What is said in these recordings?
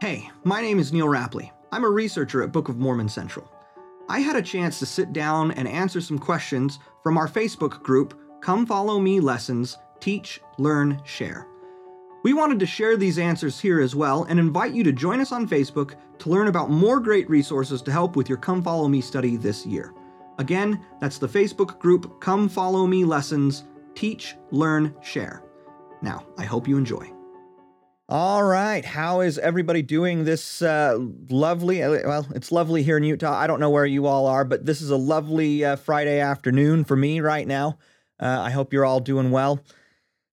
Hey, my name is Neal Rappleye. I'm a researcher at Book of Mormon Central. I had a chance to sit down and answer some questions from our Facebook group, Come Follow Me Lessons Teach, Learn, Share. We wanted to share these answers here as well and invite you to join us on Facebook to learn about more great resources to help with your Come Follow Me study this year. Again, that's the Facebook group Come Follow Me Lessons Teach, Learn, Share. Now, I hope you enjoy. All right. How is everybody doing this uh, lovely? uh, Well, it's lovely here in Utah. I don't know where you all are, but this is a lovely uh, Friday afternoon for me right now. Uh, I hope you're all doing well.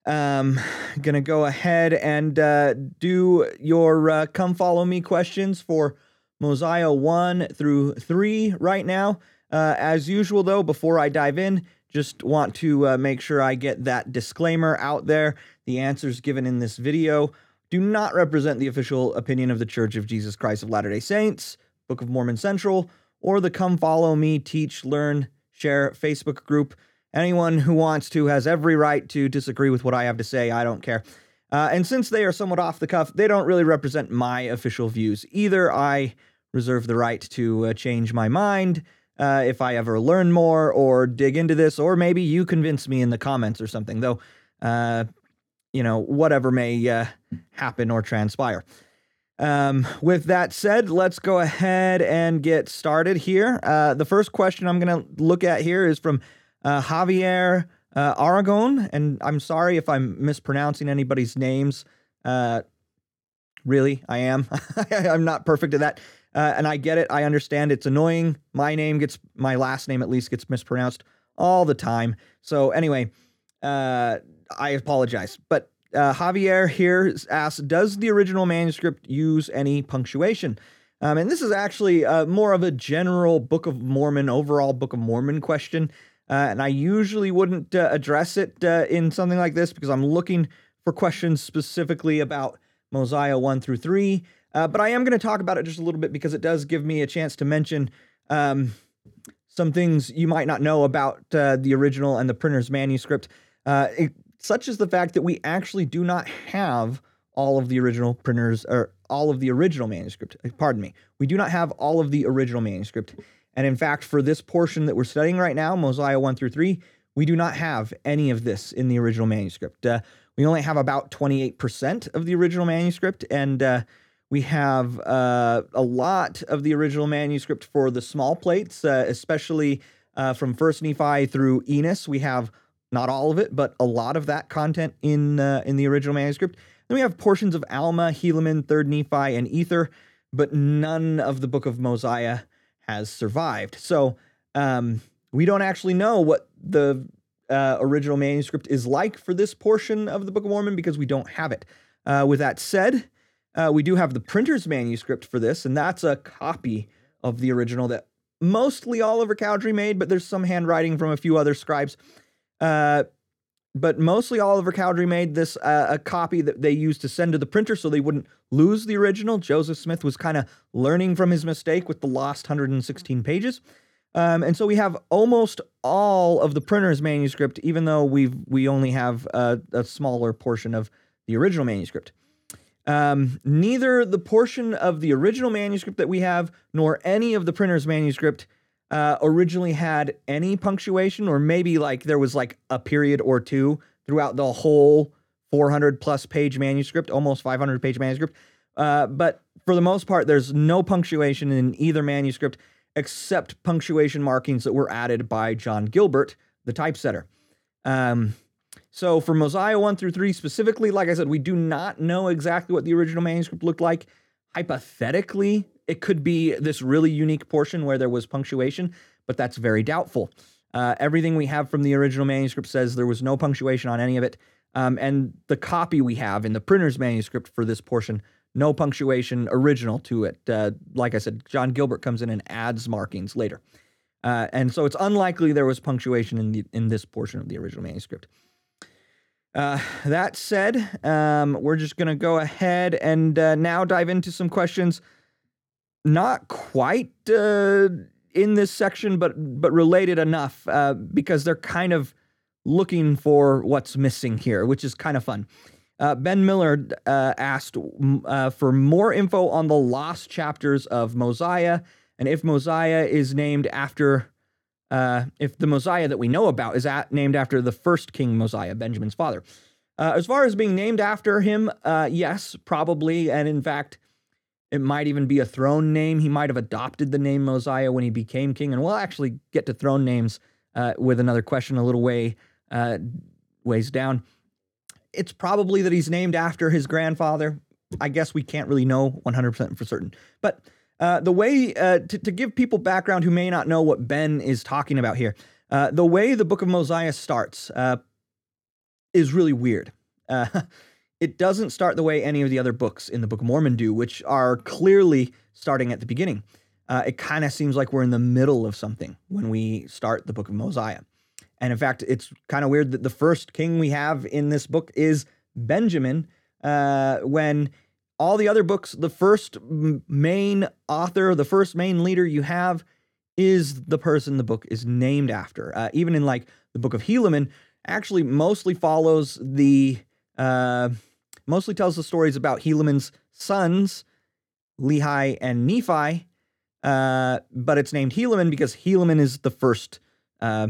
Um, gonna go ahead and uh, do your uh, come follow me questions for Mosiah 1 through 3 right now. As usual, though, before I dive in, just want to make sure I get that disclaimer out there. The answers given in this video do not represent the official opinion of the Church of Jesus Christ of Latter day Saints, Book of Mormon Central, or the Come Follow Me, Teach, Learn, Share Facebook group. Anyone who wants to has every right to disagree with what I have to say. I don't care. Uh, and since they are somewhat off the cuff, they don't really represent my official views either. I reserve the right to uh, change my mind uh, if I ever learn more or dig into this, or maybe you convince me in the comments or something, though, uh, you know, whatever may uh, happen or transpire. Um, with that said, let's go ahead and get started here. Uh, the first question I'm going to look at here is from uh, Javier uh, Aragon, and I'm sorry if I'm mispronouncing anybody's names. Uh, really, I am. I'm not perfect at that. Uh, and I get it. I understand it's annoying. My name gets, my last name at least gets mispronounced all the time. So, anyway, uh, I apologize. But uh, Javier here asks Does the original manuscript use any punctuation? Um, and this is actually uh, more of a general Book of Mormon, overall Book of Mormon question. Uh, and I usually wouldn't uh, address it uh, in something like this because I'm looking for questions specifically about Mosiah 1 through 3. Uh, but I am going to talk about it just a little bit because it does give me a chance to mention um, some things you might not know about the original and the printer's manuscript, uh, such as the fact that we actually do not have all of the original printers or all of the original manuscript. uh, Pardon me. We do not have all of the original manuscript. And in fact, for this portion that we're studying right now, Mosiah 1 through 3, we do not have any of this in the original manuscript. Uh, we only have about 28% of the original manuscript, and uh, we have uh, a lot of the original manuscript for the small plates, uh, especially uh, from First Nephi through Enos. We have not all of it, but a lot of that content in uh, in the original manuscript. Then we have portions of Alma, Helaman, Third Nephi, and Ether, but none of the Book of Mosiah has survived. So um, we don't actually know what the uh, original manuscript is like for this portion of the Book of Mormon because we don't have it. Uh, with that said, uh, we do have the printer's manuscript for this, and that's a copy of the original that mostly Oliver Cowdery made, but there's some handwriting from a few other scribes. Uh, but mostly Oliver Cowdery made this uh, a copy that they used to send to the printer so they wouldn't lose the original. Joseph Smith was kind of learning from his mistake with the lost 116 pages. Um, and so we have almost all of the printer's manuscript, even though we've we only have a, a smaller portion of the original manuscript. Um, neither the portion of the original manuscript that we have nor any of the printer's manuscript uh, originally had any punctuation, or maybe like there was like a period or two throughout the whole 400 plus page manuscript, almost 500 page manuscript. Uh, but for the most part, there's no punctuation in either manuscript except punctuation markings that were added by John Gilbert, the typesetter. Um, so for Mosiah 1 through 3 specifically, like I said, we do not know exactly what the original manuscript looked like. Hypothetically, it could be this really unique portion where there was punctuation, but that's very doubtful. Uh, everything we have from the original manuscript says there was no punctuation on any of it. Um, and the copy we have in the printer's manuscript for this portion, no punctuation original to it. Uh, like I said, John Gilbert comes in and adds markings later. Uh, and so it's unlikely there was punctuation in the in this portion of the original manuscript. Uh, that said, um, we're just going to go ahead and uh, now dive into some questions. Not quite uh, in this section, but but related enough uh, because they're kind of looking for what's missing here, which is kind of fun. Uh, ben Miller uh, asked uh, for more info on the lost chapters of Mosiah and if Mosiah is named after, uh, if the Mosiah that we know about is at, named after the first king Mosiah, Benjamin's father. As far as being named after him, yes, probably. And in fact, it might even be a throne name. He might have adopted the name Mosiah when he became king. And we'll actually get to throne names with another question a little way ways down it's probably that he's named after his grandfather. I guess we can't really know 100% for certain. But uh, the way uh, to, to, give people background who may not know what Ben is talking about here, uh, the way the book of Mosiah starts uh, is really weird. It doesn't start the way any of the other books in the Book of Mormon do, which are clearly starting at the beginning. Uh, it kind of seems like we're in the middle of something when we start the book of Mosiah. And in fact, it's kind of weird that the first king we have in this book is Benjamin, uh, when all the other books, the first main author, the first main leader you have is the person the book is named after. Uh, even in like the book of Helaman, actually mostly follows the, uh, mostly tells the stories about Helaman's sons, Lehi and Nephi, uh, but it's named Helaman because Helaman is the first uh,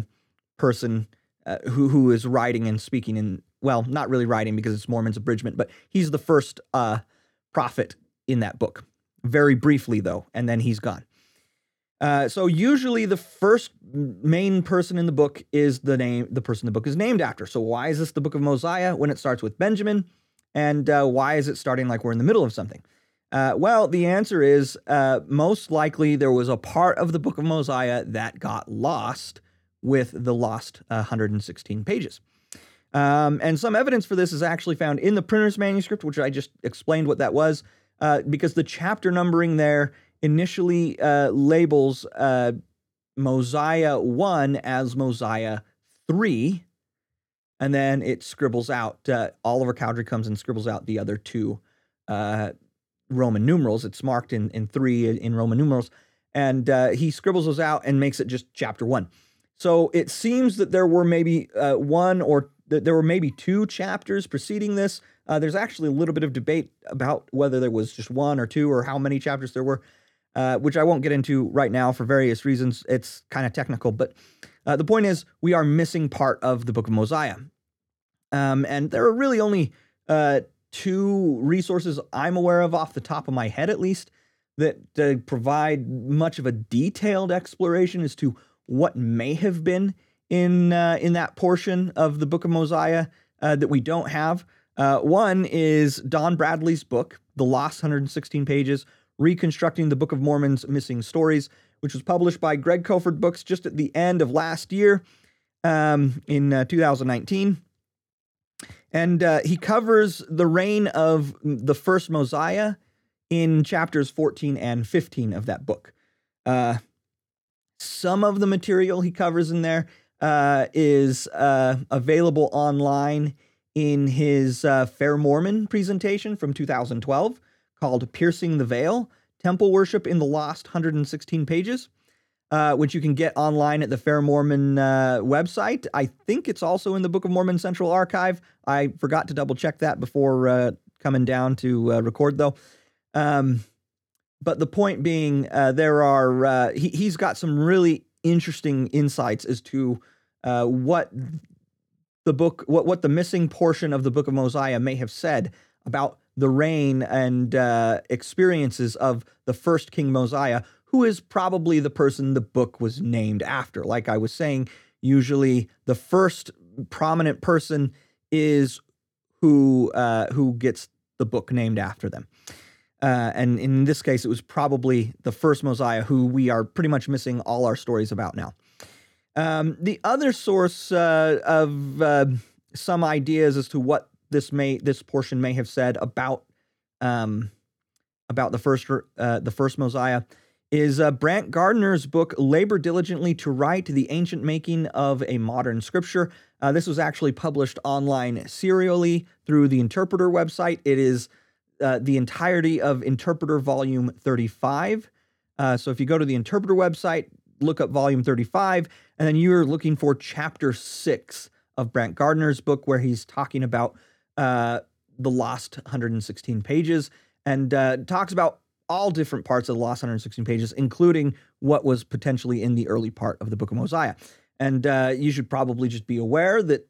person uh, who who is writing and speaking in well, not really writing because it's Mormon's abridgment, but he's the first uh, prophet in that book. Very briefly though, and then he's gone. Uh, so usually the first main person in the book is the name the person the book is named after. So why is this the book of Mosiah when it starts with Benjamin, and uh, why is it starting like we're in the middle of something? Uh, well, the answer is uh, most likely there was a part of the book of Mosiah that got lost with the lost uh, 116 pages. Um, and some evidence for this is actually found in the printer's manuscript, which I just explained what that was, uh, because the chapter numbering there initially uh, labels uh, Mosiah 1 as Mosiah 3, and then it scribbles out, uh, Oliver Cowdery comes and scribbles out the other two uh, Roman numerals. It's marked in, in 3 in Roman numerals, and uh, he scribbles those out and makes it just chapter 1. So it seems that there were maybe uh, one or th- there were maybe two chapters preceding this. Uh, there's actually a little bit of debate about whether there was just one or two or how many chapters there were, uh, which I won't get into right now for various reasons. It's kind of technical, but uh, the point is we are missing part of the Book of Mosiah, um, and there are really only uh, two resources I'm aware of off the top of my head, at least, that uh, provide much of a detailed exploration as to what may have been in uh, in that portion of the Book of Mosiah uh, that we don't have. Uh, one is Don Bradley's book, The Lost 116 Pages, Reconstructing the Book of Mormon's Missing Stories, which was published by Greg Kofford Books just at the end of last year um, in uh, 2019. And uh, he covers the reign of the first Mosiah in chapters 14 and 15 of that book. Uh, some of the material he covers in there uh, is uh, available online in his uh, Fair Mormon presentation from 2012 called Piercing the Veil Temple Worship in the Lost 116 Pages, uh, which you can get online at the Fair Mormon uh, website. I think it's also in the Book of Mormon Central Archive. I forgot to double check that before uh, coming down to record, though. Um, but the point being, uh, there are uh, he, he's got some really interesting insights as to uh, what the book, what what the missing portion of the Book of Mosiah may have said about the reign and uh, experiences of the first King Mosiah, who is probably the person the book was named after. Like I was saying, usually the first prominent person is who uh, who gets the book named after them. Uh, and in this case, it was probably the first Mosiah who we are pretty much missing all our stories about now. Um, the other source uh, of uh, some ideas as to what this may this portion may have said about um, about the first uh, the first Mosiah is uh, Brant Gardner's book "Labor Diligently to Write: The Ancient Making of a Modern Scripture." Uh, this was actually published online serially through the Interpreter website. It is uh, the entirety of Interpreter Volume 35. Uh, so if you go to the Interpreter website, look up Volume 35, and then you're looking for Chapter 6 of Brant Gardner's book, where he's talking about uh, the lost 116 pages and uh, talks about all different parts of the lost 116 pages, including what was potentially in the early part of the Book of Mosiah. And uh, you should probably just be aware that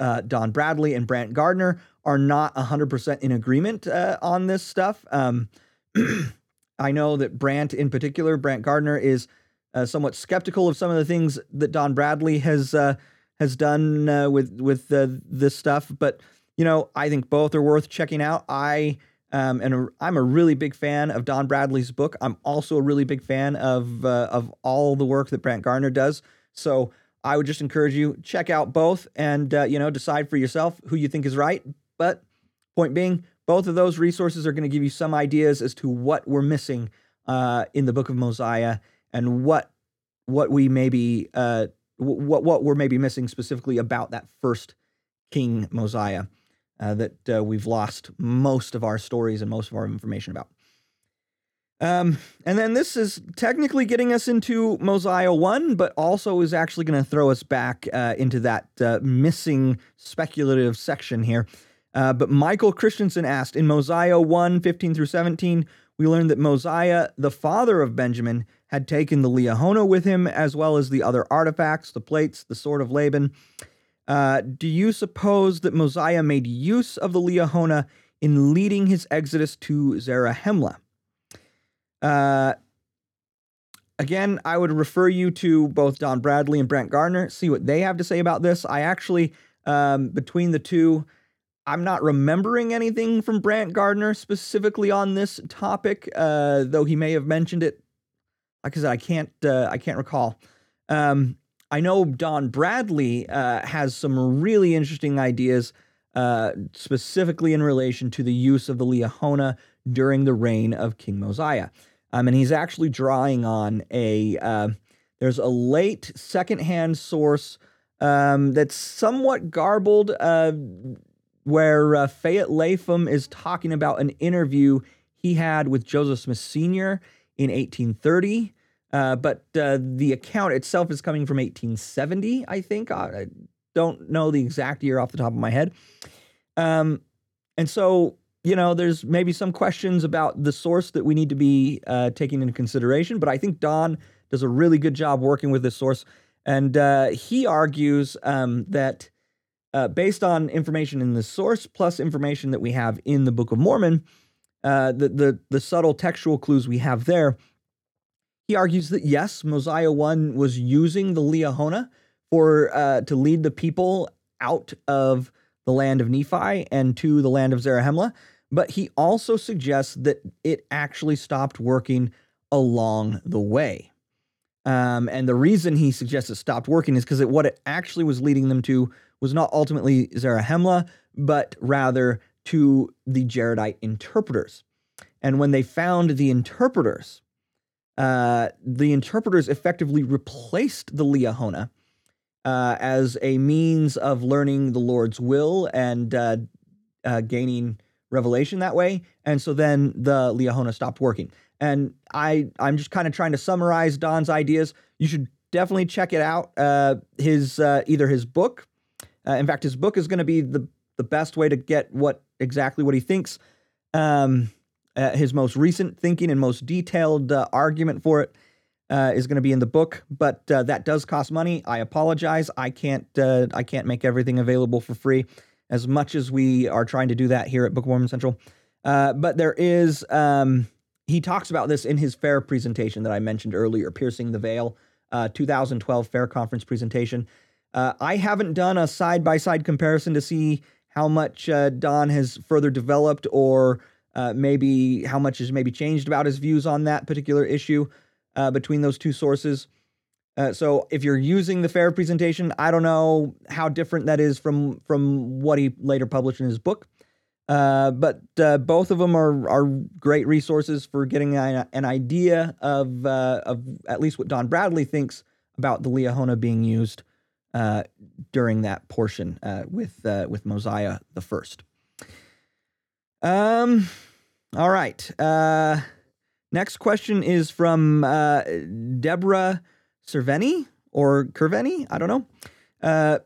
uh, Don Bradley and Brant Gardner are not 100% in agreement uh, on this stuff. Um, I know that Brant, in particular, Brant Gardner, is uh, somewhat skeptical of some of the things that Don Bradley has uh, has done uh, with with this stuff. But you know, I think both are worth checking out. I um, and I'm a really big fan of Don Bradley's book. I'm also a really big fan of uh, of all the work that Brant Gardner does. So I would just encourage you check out both and uh, you know decide for yourself who you think is right. But point being, both of those resources are going to give you some ideas as to what we're missing uh, in the Book of Mosiah and what what we maybe uh, what what we're maybe missing specifically about that first King Mosiah uh, that uh, we've lost most of our stories and most of our information about. Um, and then this is technically getting us into Mosiah 1, but also is actually going to throw us back uh, into that uh, missing speculative section here. Uh, but Michael Christensen asked in Mosiah 1 15 through 17, we learned that Mosiah, the father of Benjamin, had taken the Liahona with him, as well as the other artifacts, the plates, the sword of Laban. Uh, do you suppose that Mosiah made use of the Liahona in leading his exodus to Zarahemla? Uh, again, I would refer you to both Don Bradley and Brant Gardner, see what they have to say about this. I actually, um, between the two, I'm not remembering anything from Brant Gardner specifically on this topic, uh, though he may have mentioned it. Like I said, I can't, uh, I can't recall. Um, I know Don Bradley uh, has some really interesting ideas, uh, specifically in relation to the use of the Liahona during the reign of King Mosiah. Um, and he's actually drawing on a uh, there's a late secondhand source um, that's somewhat garbled, uh, where uh, Fayette Lapham is talking about an interview he had with Joseph Smith Sr. in 1830. Uh, but uh, the account itself is coming from 1870, I think. I don't know the exact year off the top of my head. Um, and so, you know, there's maybe some questions about the source that we need to be uh, taking into consideration. But I think Don does a really good job working with this source. And uh, he argues um, that uh, based on information in the source plus information that we have in the Book of Mormon, the, the, the subtle textual clues we have there – he argues that yes, Mosiah 1 was using the Liahona for uh, to lead the people out of the land of Nephi and to the land of Zarahemla, but he also suggests that it actually stopped working along the way. Um, and the reason he suggests it stopped working is because what it actually was leading them to was not ultimately Zarahemla, but rather to the Jaredite interpreters. And when they found the interpreters, uh, the interpreters effectively replaced the Liahona uh, as a means of learning the Lord's will and uh, uh, gaining revelation that way. And so then the Liahona stopped working. And I, I'm just kind of trying to summarize Don's ideas. You should definitely check it out. Uh, his uh, either his book, in fact, his book is going to be the the best way to get what exactly what he thinks. Um, uh, his most recent thinking and most detailed uh, argument for it uh, is going to be in the book, but uh, that does cost money. I apologize. I can't. Uh, I can't make everything available for free, as much as we are trying to do that here at Book of Mormon Central. Uh, but there is. Um, he talks about this in his fair presentation that I mentioned earlier, piercing the veil, 2012 fair conference presentation. I haven't done a side by side comparison to see how much Don has further developed or uh, maybe how much has maybe changed about his views on that particular issue uh, between those two sources. Uh, so if you're using the fair presentation, I don't know how different that is from from what he later published in his book. Uh, but uh, both of them are are great resources for getting a, an idea of of at least what Don Bradley thinks about the Liahona being used during that portion with with Mosiah the first. Um, all right. Uh, next question is from uh, Deborah Cerveni or Curveni. I don't know. Uh,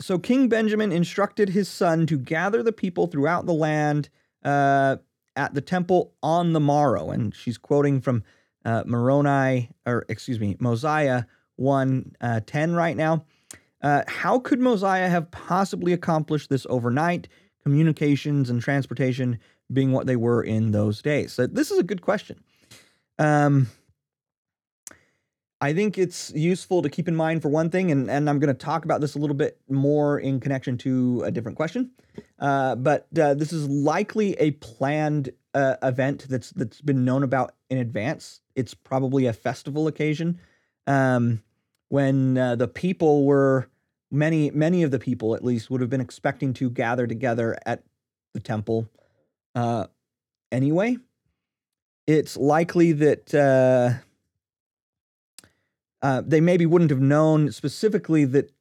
so King Benjamin instructed his son to gather the people throughout the land uh, at the temple on the morrow. And she's quoting from uh, Moroni, or excuse me, Mosiah 1 uh, 10 right now. Uh, how could Mosiah have possibly accomplished this overnight? Communications and transportation being what they were in those days. So this is a good question. Um, I think it's useful to keep in mind for one thing, and, and I'm going to talk about this a little bit more in connection to a different question. Uh, but uh, this is likely a planned uh, event that's that's been known about in advance. It's probably a festival occasion um, when uh, the people were many many of the people at least would have been expecting to gather together at the temple uh, anyway. It's likely that uh, uh, they maybe wouldn't have known specifically that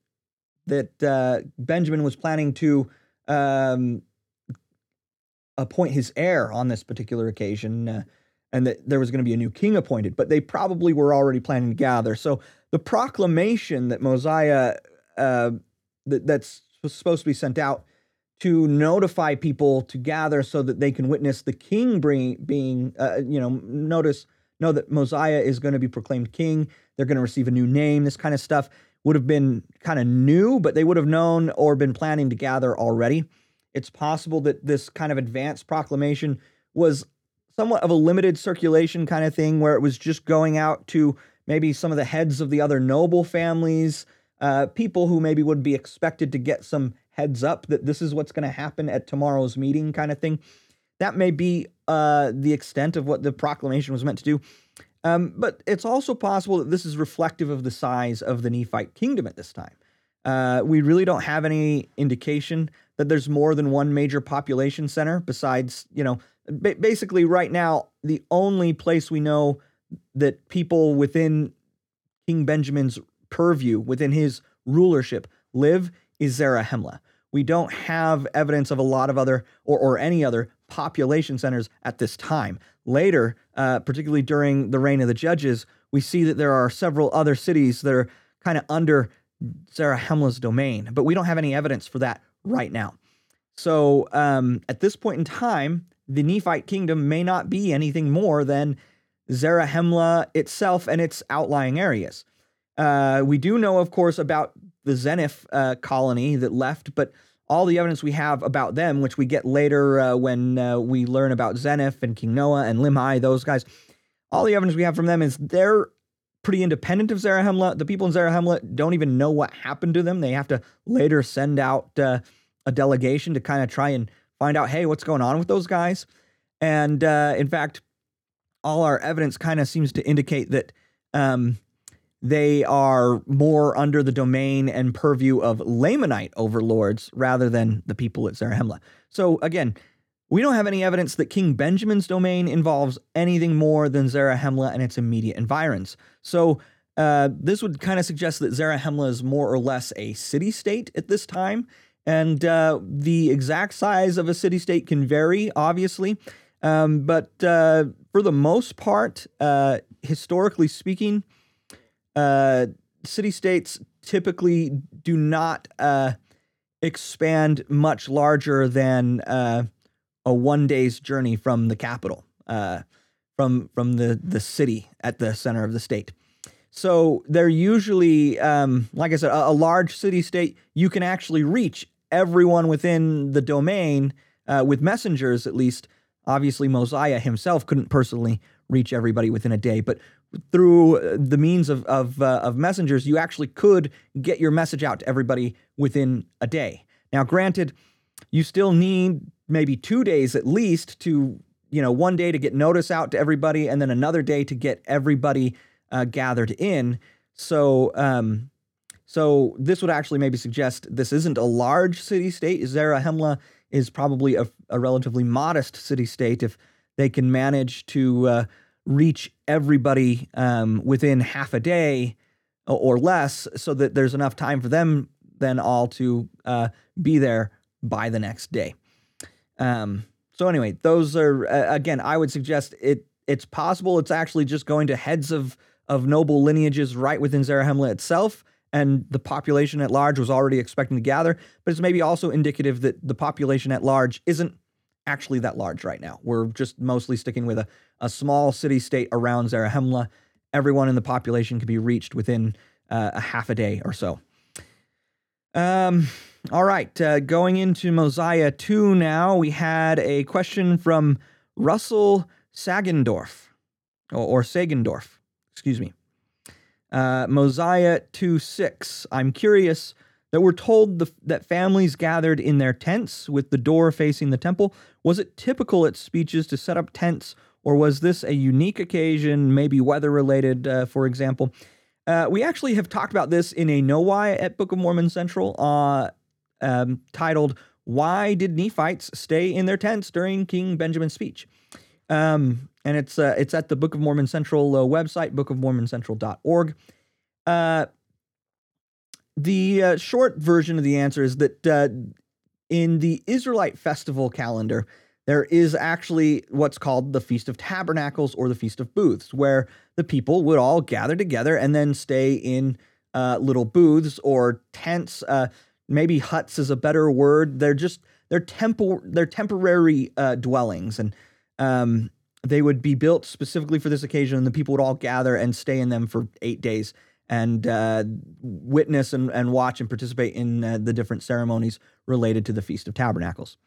that uh, Benjamin was planning to um, appoint his heir on this particular occasion, uh, and that there was going to be a new king appointed. But they probably were already planning to gather. So the proclamation that Mosiah uh, that, that's supposed to be sent out to notify people to gather so that they can witness the king bring, being, uh, you know, notice know that Mosiah is going to be proclaimed king. They're going to receive a new name. This kind of stuff would have been kind of new, but they would have known or been planning to gather already. It's possible that this kind of advanced proclamation was somewhat of a limited circulation kind of thing where it was just going out to maybe some of the heads of the other noble families, uh, people who maybe would be expected to get some heads up that this is what's going to happen at tomorrow's meeting kind of thing. That may be uh, the extent of what the proclamation was meant to do. Um, but it's also possible that this is reflective of the size of the Nephite kingdom at this time. Uh, we really don't have any indication that there's more than one major population center besides, you know, ba- basically right now, the only place we know that people within King Benjamin's purview, within his rulership, live is Zarahemla. We don't have evidence of a lot of other or, or any other population centers at this time. Later, uh, particularly during the reign of the judges, we see that there are several other cities that are kind of under Zarahemla's domain, but we don't have any evidence for that right now. So um, at this point in time, the Nephite kingdom may not be anything more than Zarahemla itself and its outlying areas. Uh, we do know, of course, about the Zeniff uh, colony that left, but all the evidence we have about them, which we get later uh, when uh, we learn about Zeniff and King Noah and Limhi, those guys, all the evidence we have from them is they're pretty independent of Zarahemla. The people in Zarahemla don't even know what happened to them. They have to later send out uh, a delegation to kind of try and find out, hey, what's going on with those guys? And in fact, all our evidence kind of seems to indicate that um, they are more under the domain and purview of Lamanite overlords rather than the people at Zarahemla. So again, we don't have any evidence that King Benjamin's domain involves anything more than Zarahemla and its immediate environs. So uh, this would kind of suggest that Zarahemla is more or less a city state at this time. And uh, the exact size of a city state can vary, obviously. Um, but uh, for the most part, uh, historically speaking, uh, city states typically do not uh, expand much larger than uh, a one day's journey from the capital, uh, from from the the city at the center of the state. So they're usually, um, like I said, a, a, large city state. You can actually reach everyone within the domain uh, with messengers, at least. Obviously, Mosiah himself couldn't personally reach everybody within a day, but through uh, the means of of, uh, of messengers, you actually could get your message out to everybody within a day. Now, granted, you still need maybe two days at least to you know one day to get notice out to everybody, and then another day to get everybody uh, gathered in. So. Um, so this would actually maybe suggest this isn't a large city state. Zarahemla is probably a, a relatively modest city state if they can manage to uh, reach everybody um, within half a day or less so that there's enough time for them then all to uh, be there by the next day. Um, so anyway, those are uh, again, I would suggest it. It's possible it's actually just going to heads of of noble lineages right within Zarahemla itself, and the population at large was already expecting to gather, but it's maybe also indicative that the population at large isn't actually that large right now. We're just mostly sticking with a, a small city state around Zarahemla. Everyone in the population can be reached within uh, a half a day or so. Um, all right, uh, going into Mosiah 2 now, we had a question from Russell Sagendorf, or, or Sagendorf, excuse me. Uh, Mosiah 2 6. I'm curious that we're told the, that families gathered in their tents with the door facing the temple. Was it typical at speeches to set up tents, or was this a unique occasion, maybe weather related, uh, for example? Uh, we actually have talked about this in a Know Why at Book of Mormon Central uh, um, titled Why Did Nephites Stay in Their Tents During King Benjamin's Speech? Um, and it's uh, it's at the Book of Mormon Central uh, website, bookofmormoncentral.org. Uh, the uh, short version of the answer is that uh, in the Israelite festival calendar, there is actually what's called the Feast of Tabernacles or the Feast of Booths, where the people would all gather together and then stay in uh, little booths or tents. Uh, maybe huts is a better word. They're just they're temple they're temporary uh, dwellings, and um, they would be built specifically for this occasion. And the people would all gather and stay in them for eight days and uh, witness and, and watch and participate in uh, the different ceremonies related to the Feast of Tabernacles,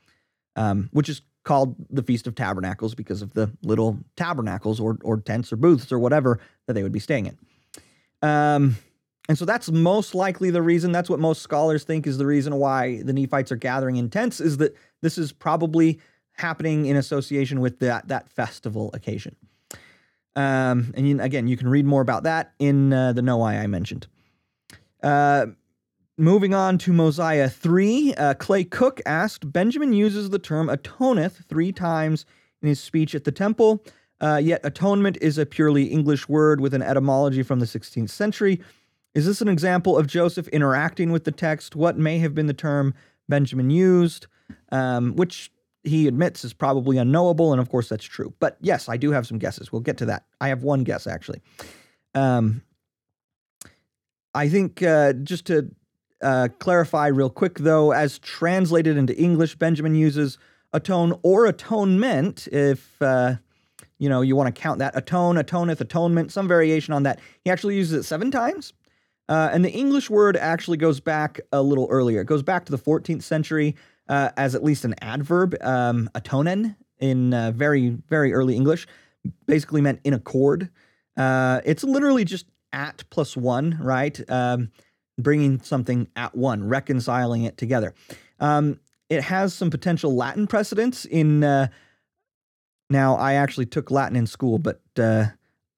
um, which is called the Feast of Tabernacles because of the little tabernacles or, or tents or booths or whatever that they would be staying in. Um, and so that's most likely the reason. That's what most scholars think is the reason why the Nephites are gathering in tents is that this is probably happening in association with that, that festival occasion. Um, and you, again, you can read more about that in uh, the Why I mentioned. Uh, moving on to Mosiah 3, uh, Clay Cook asked Benjamin uses the term atoneth three times in his speech at the temple, uh, yet atonement is a purely English word with an etymology from the 16th century. Is this an example of Joseph interacting with the text? What may have been the term Benjamin used? Um, which he admits is probably unknowable, and of course that's true. But yes, I do have some guesses. We'll get to that. I have one guess actually. Um, I think uh, just to uh, clarify real quick though, as translated into English, Benjamin uses atone or atonement if uh, you know you want to count that atone, atoneth, atonement, some variation on that. He actually uses it seven times. Uh, and the English word actually goes back a little earlier. It goes back to the 14th century uh, as at least an adverb. Um, atonen in uh, very, very early English basically meant in accord. Uh, it's literally just at plus one, right? Um, bringing something at one, reconciling it together. Um, it has some potential Latin precedents in. Uh, now, I actually took Latin in school, but uh,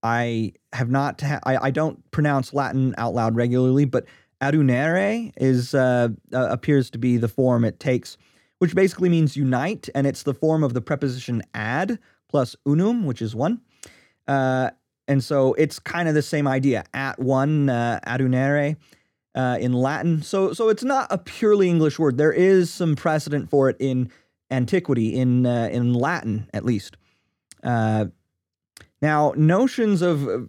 I have not. Ha- I, I don't pronounce Latin out loud regularly, but adunare is uh, uh, appears to be the form it takes, which basically means unite, and it's the form of the preposition ad plus unum, which is one. Uh, and so it's kind of the same idea, at one, uh, adunare. Uh, in Latin, so so it's not a purely English word. There is some precedent for it in antiquity, in uh, in Latin at least. Now, notions of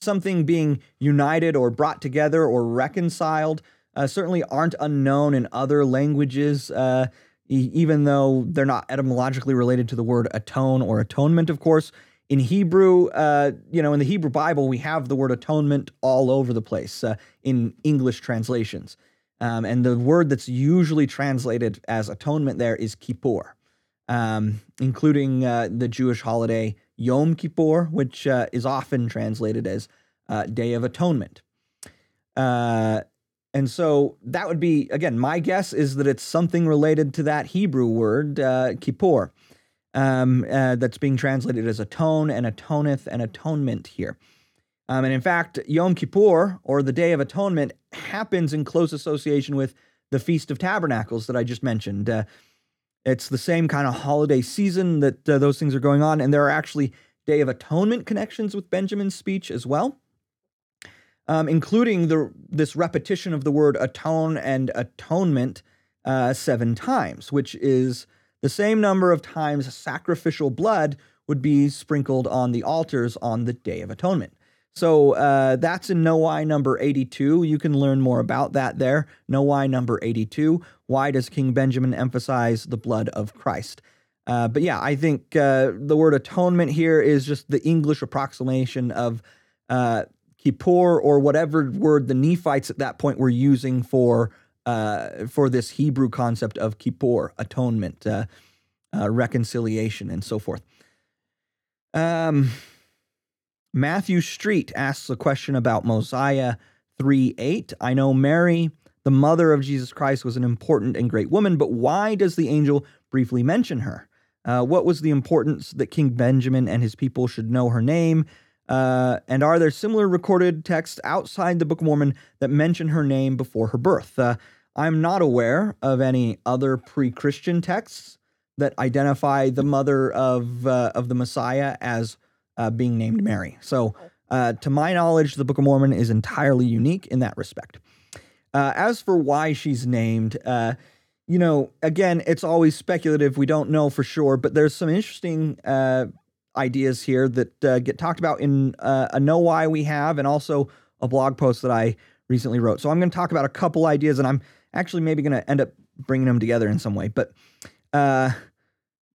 something being united or brought together or reconciled uh, certainly aren't unknown in other languages, uh, e- even though they're not etymologically related to the word atone or atonement, of course. In Hebrew, uh, you know, in the Hebrew Bible, we have the word atonement all over the place uh, in English translations. Um, and the word that's usually translated as atonement there is kippur, um, including uh, the Jewish holiday Yom Kippur, which uh, is often translated as uh, Day of Atonement. Uh, and so that would be, again, my guess is that it's something related to that Hebrew word, uh, Kippur, um, uh, that's being translated as atone and atoneth and atonement here. Um, and in fact, Yom Kippur, or the Day of Atonement, happens in close association with the Feast of Tabernacles that I just mentioned. It's the same kind of holiday season that uh, those things are going on, and there are actually Day of Atonement connections with Benjamin's speech as well, um, including the this repetition of the word atone and atonement uh, seven times, which is the same number of times sacrificial blood would be sprinkled on the altars on the Day of Atonement. So uh, that's in Know Why number 82. You can learn more about that there. Know Why number 82. Why does King Benjamin emphasize the blood of Christ? Uh, but yeah, I think uh, the word atonement here is just the English approximation of uh, Kippur or whatever word the Nephites at that point were using for uh, for this Hebrew concept of Kippur, atonement, uh, uh, reconciliation, and so forth. Um, Matthew Street asks a question about Mosiah 3 8. I know Mary, the mother of Jesus Christ, was an important and great woman, but why does the angel briefly mention her? Uh, what was the importance that King Benjamin and his people should know her name? Uh, and are there similar recorded texts outside the Book of Mormon that mention her name before her birth? Uh, I'm not aware of any other pre-Christian texts that identify the mother of uh, of the Messiah as uh, being named Mary. So, uh, to my knowledge, the Book of Mormon is entirely unique in that respect. Uh, as for why she's named, you know, again, it's always speculative. We don't know for sure, but there's some interesting ideas here that uh, get talked about in uh, a know why we have and also a blog post that I recently wrote. So I'm going to talk about a couple ideas and I'm actually maybe going to end up bringing them together in some way. But uh,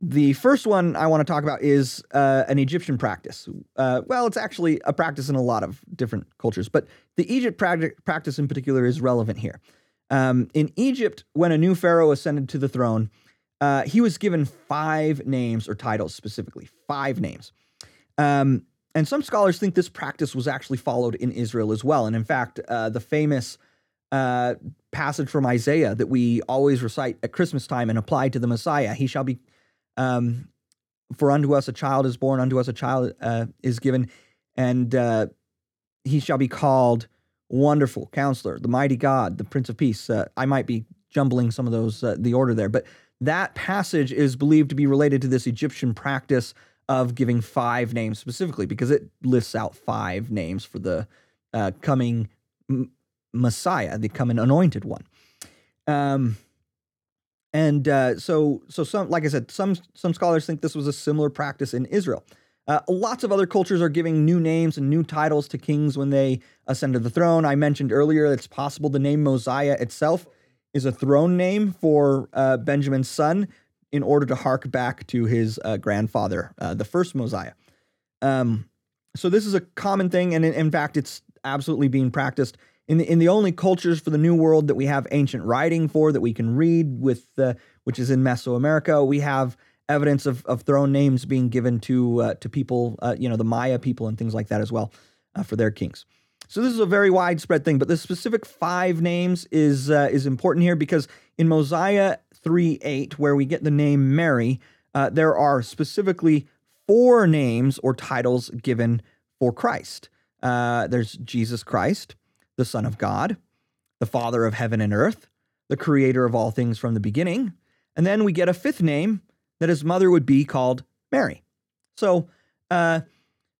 the first one I want to talk about is uh, an Egyptian practice. Uh, well, it's actually a practice in a lot of different cultures, but the Egypt practice in particular is relevant here. Um, in Egypt, when a new pharaoh ascended to the throne, uh, he was given five names or titles specifically, five names. Um, and some scholars think this practice was actually followed in Israel as well. And in fact, uh, the famous uh, passage from Isaiah that we always recite at Christmas time and apply to the Messiah, he shall be, um, for unto us a child is born, unto us a child uh, is given, and uh, he shall be called Wonderful Counselor, the Mighty God, the Prince of Peace. Uh, I might be jumbling some of those, the order there, but that passage is believed to be related to this Egyptian practice of giving five names specifically because it lists out five names for the uh, coming Messiah, the coming anointed one. Um, and uh, so, so some, like I said, some some scholars think this was a similar practice in Israel. Uh, lots of other cultures are giving new names and new titles to kings when they ascend to the throne. I mentioned earlier it's possible the name Mosiah itself is a throne name for uh, Benjamin's son in order to hark back to his uh, grandfather, uh, the first Mosiah. Um, so this is a common thing, and in, in, fact, it's absolutely being practiced in the in the only cultures for the New World that we have ancient writing for that we can read with, uh, which is in Mesoamerica. We have evidence of, of throne names being given to uh, to people, uh, you know, the Maya people and things like that as well, for their kings. So this is a very widespread thing, but the specific five names is uh, is important here because in Mosiah 3 8, where we get the name Mary, uh, there are specifically four names or titles given for Christ. Uh, there's Jesus Christ, the Son of God, the Father of heaven and earth, the creator of all things from the beginning. And then we get a fifth name that his mother would be called Mary. So, uh,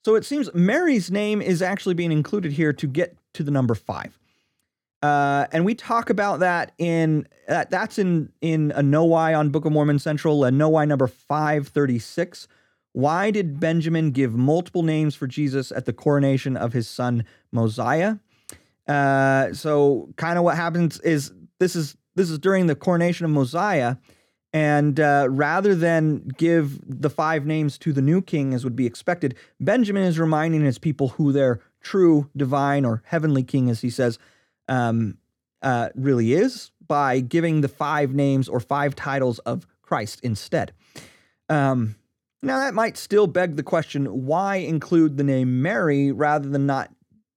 so it seems Mary's name is actually being included here to get to the number five. Uh, and we talk about that in uh, that's in in a Know Why on Book of Mormon Central, a Know Why number five thirty six. Why did Benjamin give multiple names for Jesus at the coronation of his son Mosiah? Uh, so kind of what happens is this is this is during the coronation of Mosiah, and uh, rather than give the five names to the new king as would be expected, Benjamin is reminding his people who their true divine or heavenly king, as he says, um, uh, really is by giving the five names or five titles of Christ instead. Um, now, that might still beg the question why include the name Mary rather than not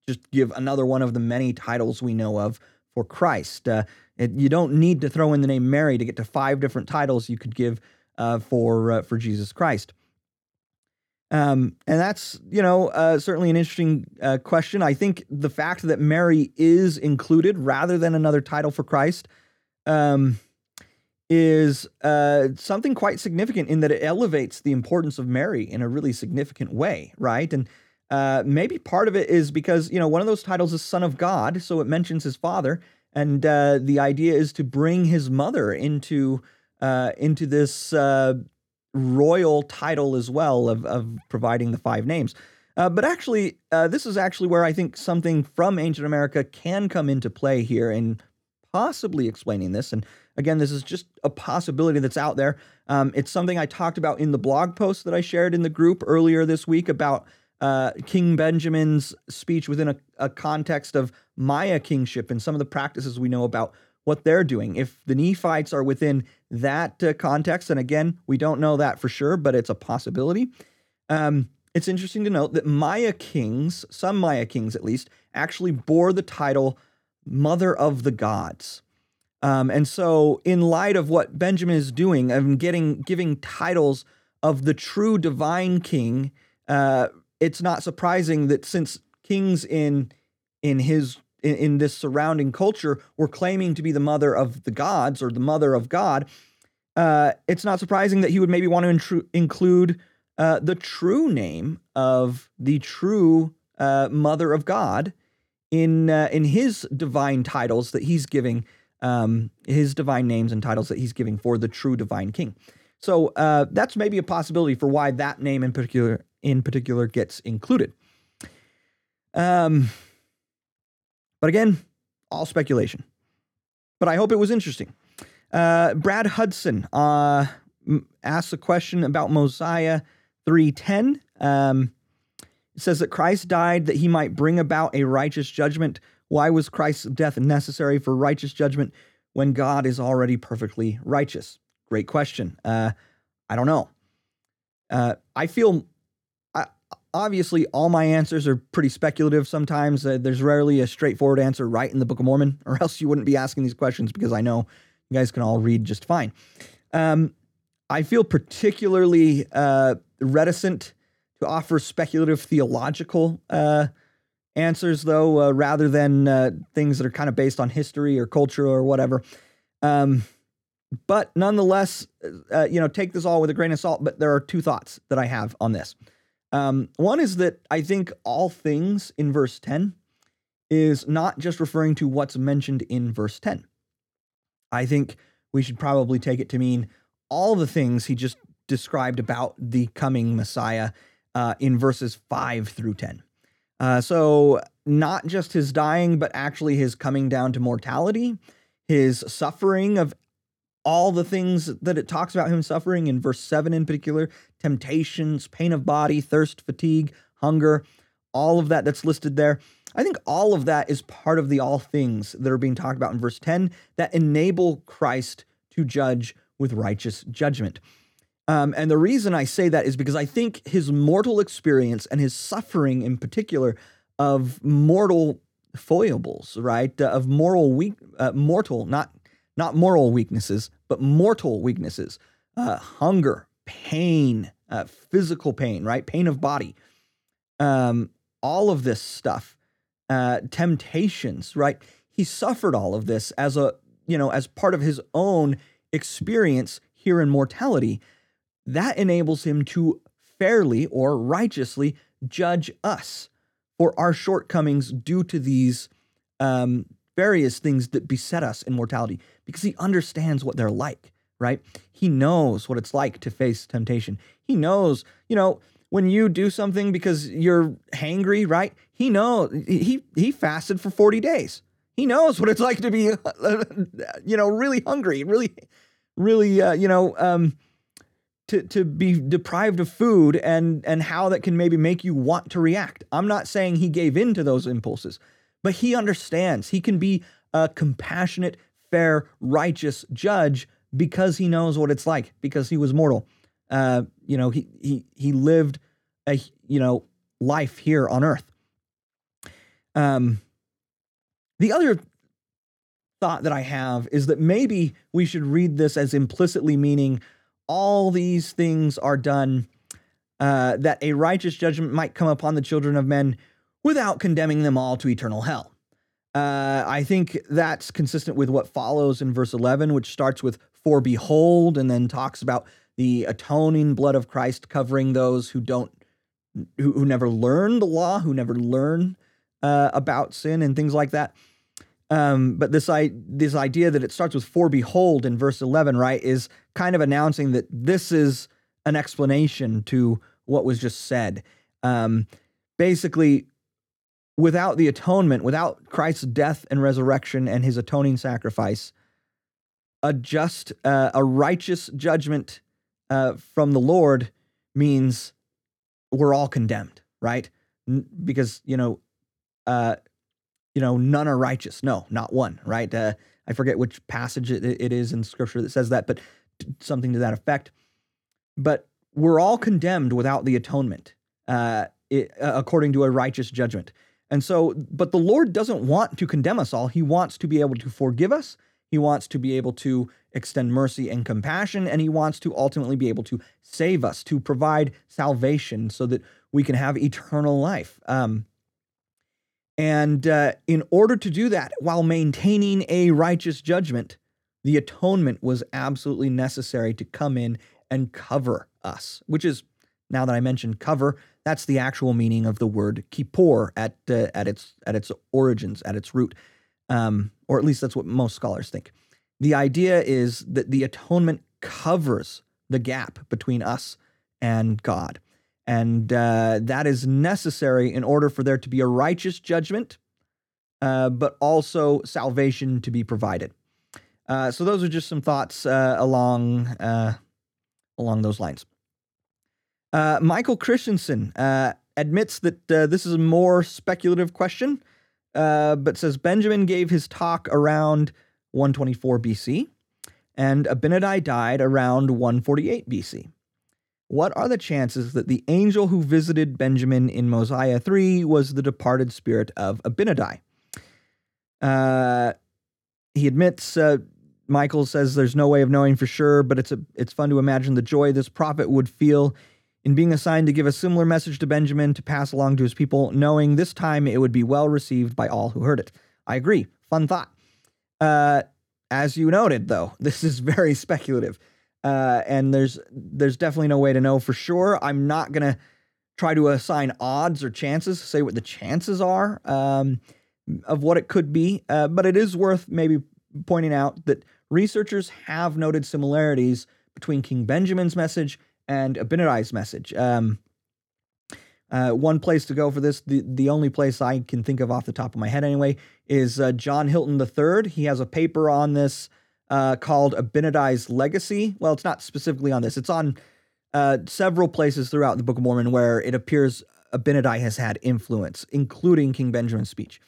just give another one of the many titles we know of for Christ? Uh, it, you don't need to throw in the name Mary to get to five different titles you could give uh, for uh, for Jesus Christ. Um, and that's you know uh, certainly an interesting uh, question. I think the fact that Mary is included rather than another title for Christ um, is uh, something quite significant in that it elevates the importance of Mary in a really significant way, right? And uh, maybe part of it is because you know one of those titles is Son of God, so it mentions his father, and uh, the idea is to bring his mother into uh, into this uh, royal title as well of, of providing the five names. Uh, but actually, uh, this is actually where I think something from ancient America can come into play here in possibly explaining this. And again, this is just a possibility that's out there. Um, it's something I talked about in the blog post that I shared in the group earlier this week about uh, King Benjamin's speech within a, a context of Maya kingship and some of the practices we know about what they're doing. If the Nephites are within that uh, context, and again, we don't know that for sure, but it's a possibility. Um, it's interesting to note that Maya kings, some Maya kings at least, actually bore the title Mother of the Gods. Um, and so, in light of what Benjamin is doing, of getting giving titles of the true divine king, uh, it's not surprising that since kings in in his in, in, this surrounding culture were claiming to be the mother of the gods or the mother of God, uh, it's not surprising that he would maybe want to intru- include uh, the true name of the true uh, Mother of God in uh, in his divine titles that he's giving, um, his divine names and titles that he's giving for the true divine King. So uh, that's maybe a possibility for why that name in particular in particular gets included. Um, but again, all speculation. But I hope it was interesting. Uh, Brad Hudson uh, asks a question about Mosiah 3:10 um, it says that Christ died that he might bring about a righteous judgment. Why was Christ's death necessary for righteous judgment when God is already perfectly righteous? Great question. Uh, I don't know. Uh, I feel obviously all my answers are pretty speculative sometimes. Uh, there's rarely a straightforward answer right in the Book of Mormon, or else you wouldn't be asking these questions because I know you guys can all read just fine. Um, I feel particularly uh, reticent to offer speculative theological uh, answers, though, uh, rather than uh, things that are kind of based on history or culture or whatever. Um, but nonetheless, uh, you know, take this all with a grain of salt. But there are two thoughts that I have on this. Um, one is that I think all things in verse 10 is not just referring to what's mentioned in verse 10. I think we should probably take it to mean all the things he just described about the coming Messiah uh, in verses 5 through 10. Uh, so, not just his dying, but actually his coming down to mortality, his suffering of all the things that it talks about him suffering in verse 7 in particular temptations, pain of body, thirst, fatigue, hunger, all of that that's listed there. I think all of that is part of the all things that are being talked about in verse 10 that enable Christ to judge with righteous judgment. Um, and the reason I say that is because I think his mortal experience and his suffering in particular of mortal foibles, right? Uh, of moral weak, uh, mortal, not not moral weaknesses, but mortal weaknesses, uh, hunger, pain, uh, physical pain, right? Pain of body, um, all of this stuff, uh, temptations, right? He suffered all of this as a you know as part of his own experience here in mortality that enables him to fairly or righteously judge us for our shortcomings due to these um, various things that beset us in mortality because he understands what they're like, right? He knows what it's like to face temptation. He knows, you know, when you do something because you're hangry, right? He knows he he fasted for 40 days. He knows what it's like to be, you know, really hungry, really, really, uh, you know, um, to to be deprived of food and and how that can maybe make you want to react. I'm not saying he gave in to those impulses, but he understands. He can be a compassionate, fair, righteous judge because he knows what it's like because he was mortal. Uh, you know, he he he lived a you know life here on earth. Um, the other thought that I have is that maybe we should read this as implicitly meaning all these things are done, uh, that a righteous judgment might come upon the children of men without condemning them all to eternal hell. Uh, I think that's consistent with what follows in verse 11, which starts with, For behold, and then talks about the atoning blood of Christ covering those who don't, who, who never learn the law, who never learn uh, about sin and things like that. Um, but this I this idea that it starts with "for behold" in verse eleven, right, is kind of announcing that this is an explanation to what was just said. Um, basically, without the atonement, without Christ's death and resurrection and his atoning sacrifice, a just, uh, a righteous judgment uh, from the Lord means we're all condemned, right? N- because you know, uh, you know, none are righteous. No, not one, right? Uh, I forget which passage it, it is in Scripture that says that, but something to that effect. But we're all condemned without the atonement, uh, it, uh, according to a righteous judgment. And so, but the Lord doesn't want to condemn us all. He wants to be able to forgive us. He wants to be able to extend mercy and compassion, and he wants to ultimately be able to save us, to provide salvation so that we can have eternal life. Um, and uh, in order to do that, while maintaining a righteous judgment, the atonement was absolutely necessary to come in and cover us, which is, now that I mentioned cover, that's the actual meaning of the word kippur at, uh, at, its, at its origins, at its root, um, or at least that's what most scholars think. The idea is that the atonement covers the gap between us and God. And uh, that is necessary in order for there to be a righteous judgment, uh, but also salvation to be provided. Uh, so those are just some thoughts uh, along uh, along those lines. Uh, Michael Christensen admits that this is a more speculative question, but says Benjamin gave his talk around 124 BC, and Abinadi died around 148 BC. What are the chances that the angel who visited Benjamin in Mosiah 3 was the departed spirit of Abinadi? Uh, he admits, uh, Michael says there's no way of knowing for sure, but it's, a, it's fun to imagine the joy this prophet would feel in being assigned to give a similar message to Benjamin to pass along to his people, knowing this time it would be well received by all who heard it. I agree. Fun thought. Uh, as you noted, though, this is very speculative. Uh, and there's there's definitely no way to know for sure. I'm not gonna try to assign odds or chances, say what the chances are um, of what it could be. Uh, but it is worth maybe pointing out that researchers have noted similarities between King Benjamin's message and Abinadi's message. Um, uh, one place to go for this, the, the only place I can think of off the top of my head anyway, is uh, John Hilton III. He has a paper on this uh, called Abinadi's Legacy. Well, it's not specifically on this, it's on uh, several places throughout the Book of Mormon where it appears Abinadi has had influence, including King Benjamin's speech.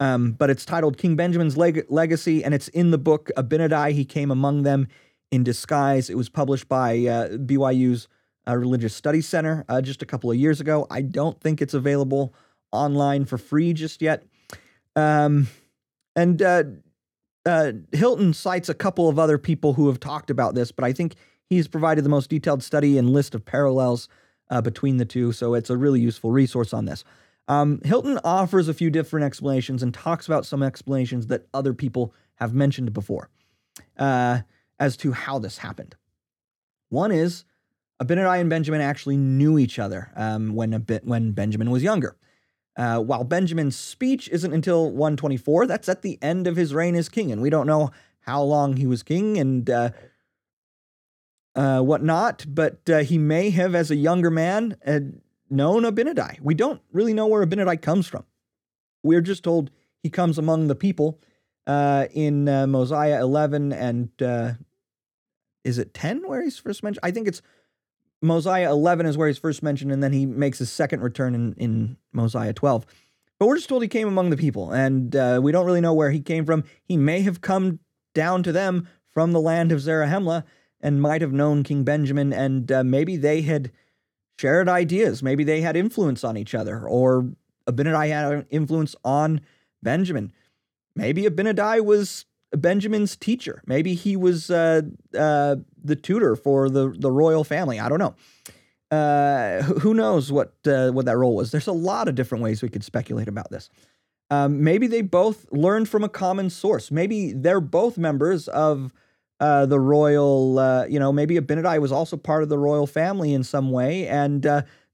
Um, but it's titled King Benjamin's Leg- Legacy, and it's in the book Abinadi. He came among them in disguise. It was published by uh, BYU's uh, Religious Studies Center uh, just a couple of years ago. I don't think it's available online for free just yet. Um, and uh, uh, Hilton cites a couple of other people who have talked about this, but I think he's provided the most detailed study and list of parallels uh, between the two, so it's a really useful resource on this. Um, Hilton offers a few different explanations and talks about some explanations that other people have mentioned before uh, as to how this happened. One is Abinadi and Benjamin actually knew each other um, when bit when Benjamin was younger. Uh, while Benjamin's speech isn't until 124, that's at the end of his reign as king, and we don't know how long he was king and uh, uh, whatnot, but uh, he may have, as a younger man, known Abinadi. We don't really know where Abinadi comes from. We're just told he comes among the people uh, in uh, Mosiah 11 and is it 10 where he's first mentioned? I think it's Mosiah 11 is where he's first mentioned, and then he makes his second return in, in Mosiah 12. But we're just told he came among the people, and uh, we don't really know where he came from. He may have come down to them from the land of Zarahemla and might have known King Benjamin, and uh, maybe they had shared ideas. Maybe they had influence on each other, or Abinadi had influence on Benjamin. Maybe Abinadi was Benjamin's teacher. Maybe he was uh, uh, the tutor for the the royal family. I don't know. Uh, who knows what uh, what that role was? There's a lot of different ways we could speculate about this. Um, maybe they both learned from a common source. Maybe they're both members of uh, the royal. Uh, you know, maybe Abinadi was also part of the royal family in some way, and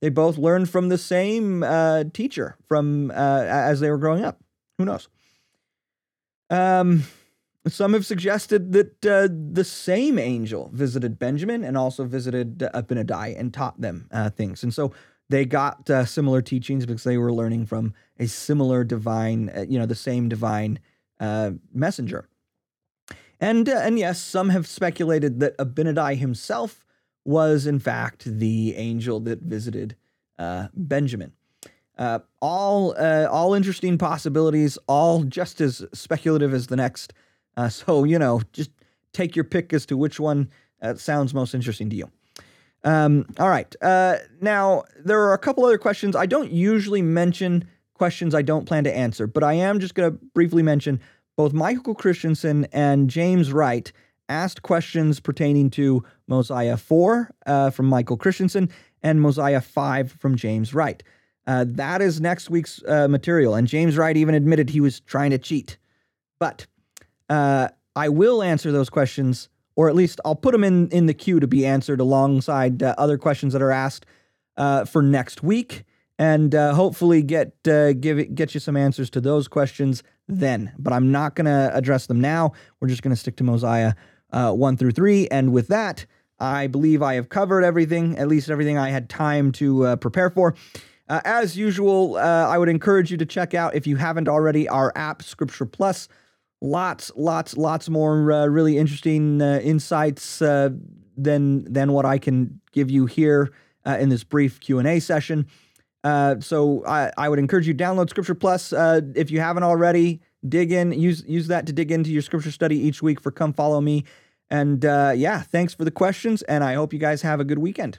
they both learned from the same teacher from as they were growing up. Who knows? Um, some have suggested that uh, the same angel visited Benjamin and also visited uh, Abinadi and taught them uh, things. And so they got uh, similar teachings because they were learning from a similar divine, uh, you know, the same divine uh, messenger. And uh, and yes, some have speculated that Abinadi himself was in fact the angel that visited Benjamin. Uh, all all interesting possibilities, all just as speculative as the next. so you know, just take your pick as to which one sounds most interesting to you. Um, all right. Uh, now, there are a couple other questions. I don't usually mention questions I don't plan to answer, but I am just going to briefly mention both Michael Christensen and James Wright asked questions pertaining to Mosiah 4 uh, from Michael Christensen and Mosiah 5 from James Wright. Uh, that is next week's uh, material, and James Wright even admitted he was trying to cheat. But uh, I will answer those questions or at least I'll put them in in the queue to be answered alongside uh, other questions that are asked uh, for next week, and uh, hopefully get give it, get you some answers to those questions then. But I'm not going to address them now. We're just going to stick to Mosiah uh, one through three, and with that, I believe I have covered everything, at least everything I had time to prepare for. As usual, I would encourage you to check out, if you haven't already, our app, Scripture Plus lots, lots, lots more uh, really interesting uh, insights uh, than than what I can give you here uh, in this brief Q and A session. Uh, so I, I would encourage you download Scripture Plus uh, if you haven't already. Dig in, use use that to dig into your scripture study each week for Come Follow Me. And yeah, thanks for the questions, and I hope you guys have a good weekend.